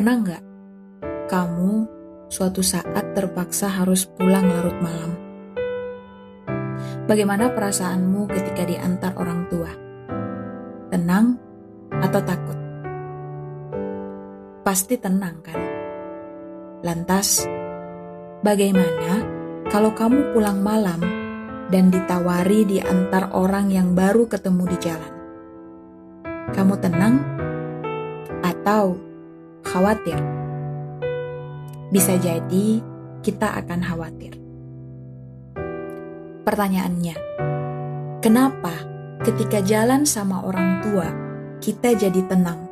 Pernah nggak kamu suatu saat terpaksa harus pulang larut malam? Bagaimana perasaanmu ketika diantar orang tua? Tenang atau takut? Pasti tenang kan? Lantas, bagaimana kalau kamu pulang malam dan ditawari diantar orang yang baru ketemu di jalan? Kamu tenang atau khawatir? Bisa jadi kita akan khawatir. Pertanyaannya, kenapa ketika jalan sama orang tua kita jadi tenang?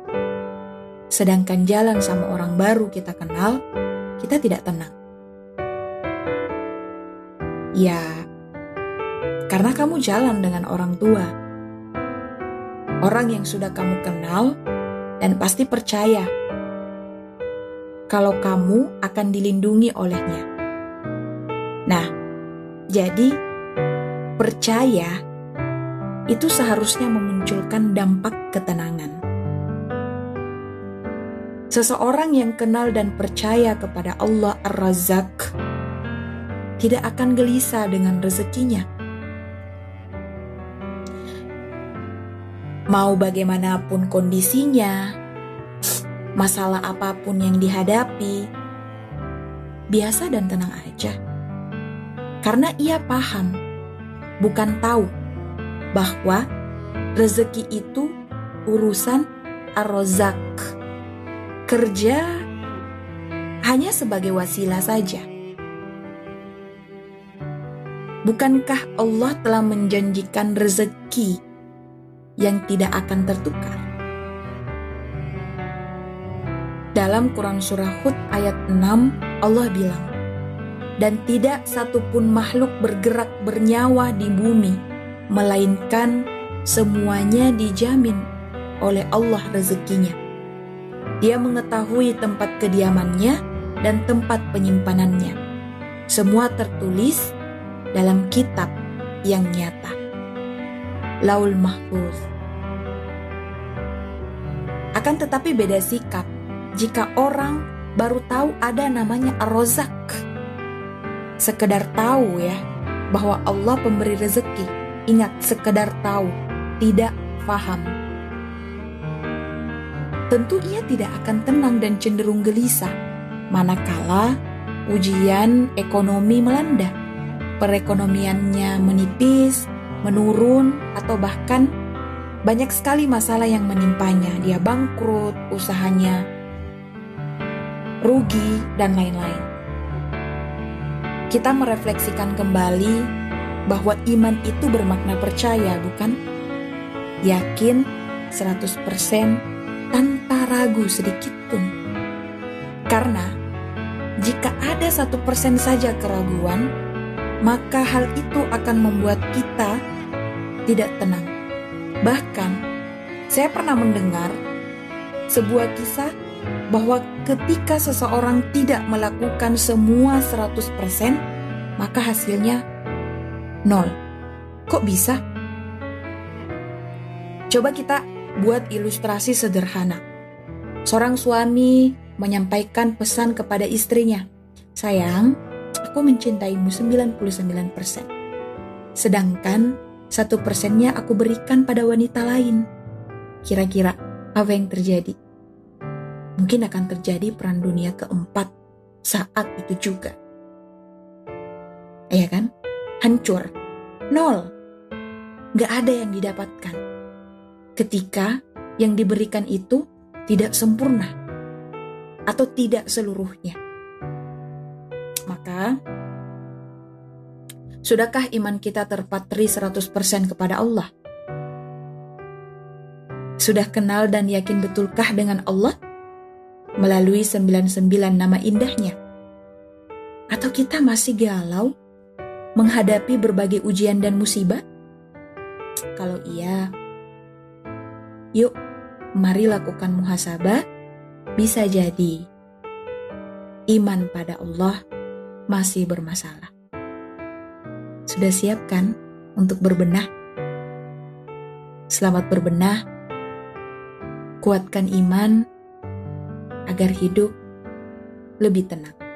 Sedangkan jalan sama orang baru kita kenal, kita tidak tenang. Ya, karena kamu jalan dengan orang tua. Orang yang sudah kamu kenal dan pasti percaya kalau kamu akan dilindungi olehnya. Nah, jadi percaya itu seharusnya memunculkan dampak ketenangan. Seseorang yang kenal dan percaya kepada Allah Ar-Razzaq tidak akan gelisah dengan rezekinya. Mau bagaimanapun kondisinya, masalah apa pun yang dihadapi, biasa dan tenang aja. Karena ia paham, bukan tahu, bahwa rezeki itu urusan ar-rozak. Kerja hanya sebagai wasilah saja. Bukankah Allah telah menjanjikan rezeki yang tidak akan tertukar? Dalam Quran Surah Hud ayat 6, Allah bilang, Dan tidak satupun makhluk bergerak bernyawa di bumi, melainkan semuanya dijamin oleh Allah rezekinya. Dia mengetahui tempat kediamannya dan tempat penyimpanannya. Semua tertulis dalam kitab yang nyata. Laul Mahfuz. Akan tetapi beda sikap jika orang baru tahu ada namanya Ar-Rozak. Sekedar tahu ya bahwa Allah pemberi rezeki. Ingat, sekedar tahu, tidak paham. Tentu ia tidak akan tenang dan cenderung gelisah manakala ujian ekonomi melanda. Perekonomiannya menipis, menurun, atau bahkan banyak sekali masalah yang menimpanya. Dia bangkrut, usahanya rugi, dan lain-lain. Kita merefleksikan kembali bahwa iman itu bermakna percaya, bukan? Yakin 100% tanpa ragu sedikit pun. Karena jika ada satu persen saja keraguan, maka hal itu akan membuat kita tidak tenang. Bahkan, saya pernah mendengar sebuah kisah bahwa ketika seseorang tidak melakukan semua 100%, maka hasilnya nol. Kok bisa? Coba kita buat ilustrasi sederhana. Seorang suami menyampaikan pesan kepada istrinya, Sayang, aku mencintaimu 99%. Sedangkan satu persennya aku berikan pada wanita lain. Kira-kira apa yang terjadi? Mungkin akan terjadi perang dunia keempat saat itu juga. Ya kan? Hancur. Nol. Gak ada yang didapatkan. Ketika yang diberikan itu tidak sempurna. Atau tidak seluruhnya. Maka, sudahkah iman kita terpatri 100% kepada Allah? Sudah kenal dan yakin betulkah dengan Allah? Melalui 99 nama indahnya? Atau kita masih galau menghadapi berbagai ujian dan musibah? Kalau iya, yuk mari lakukan muhasabah. Bisa jadi iman pada Allah masih bermasalah. Sudah siap kan untuk berbenah? Selamat berbenah, kuatkan iman, agar hidup lebih tenang.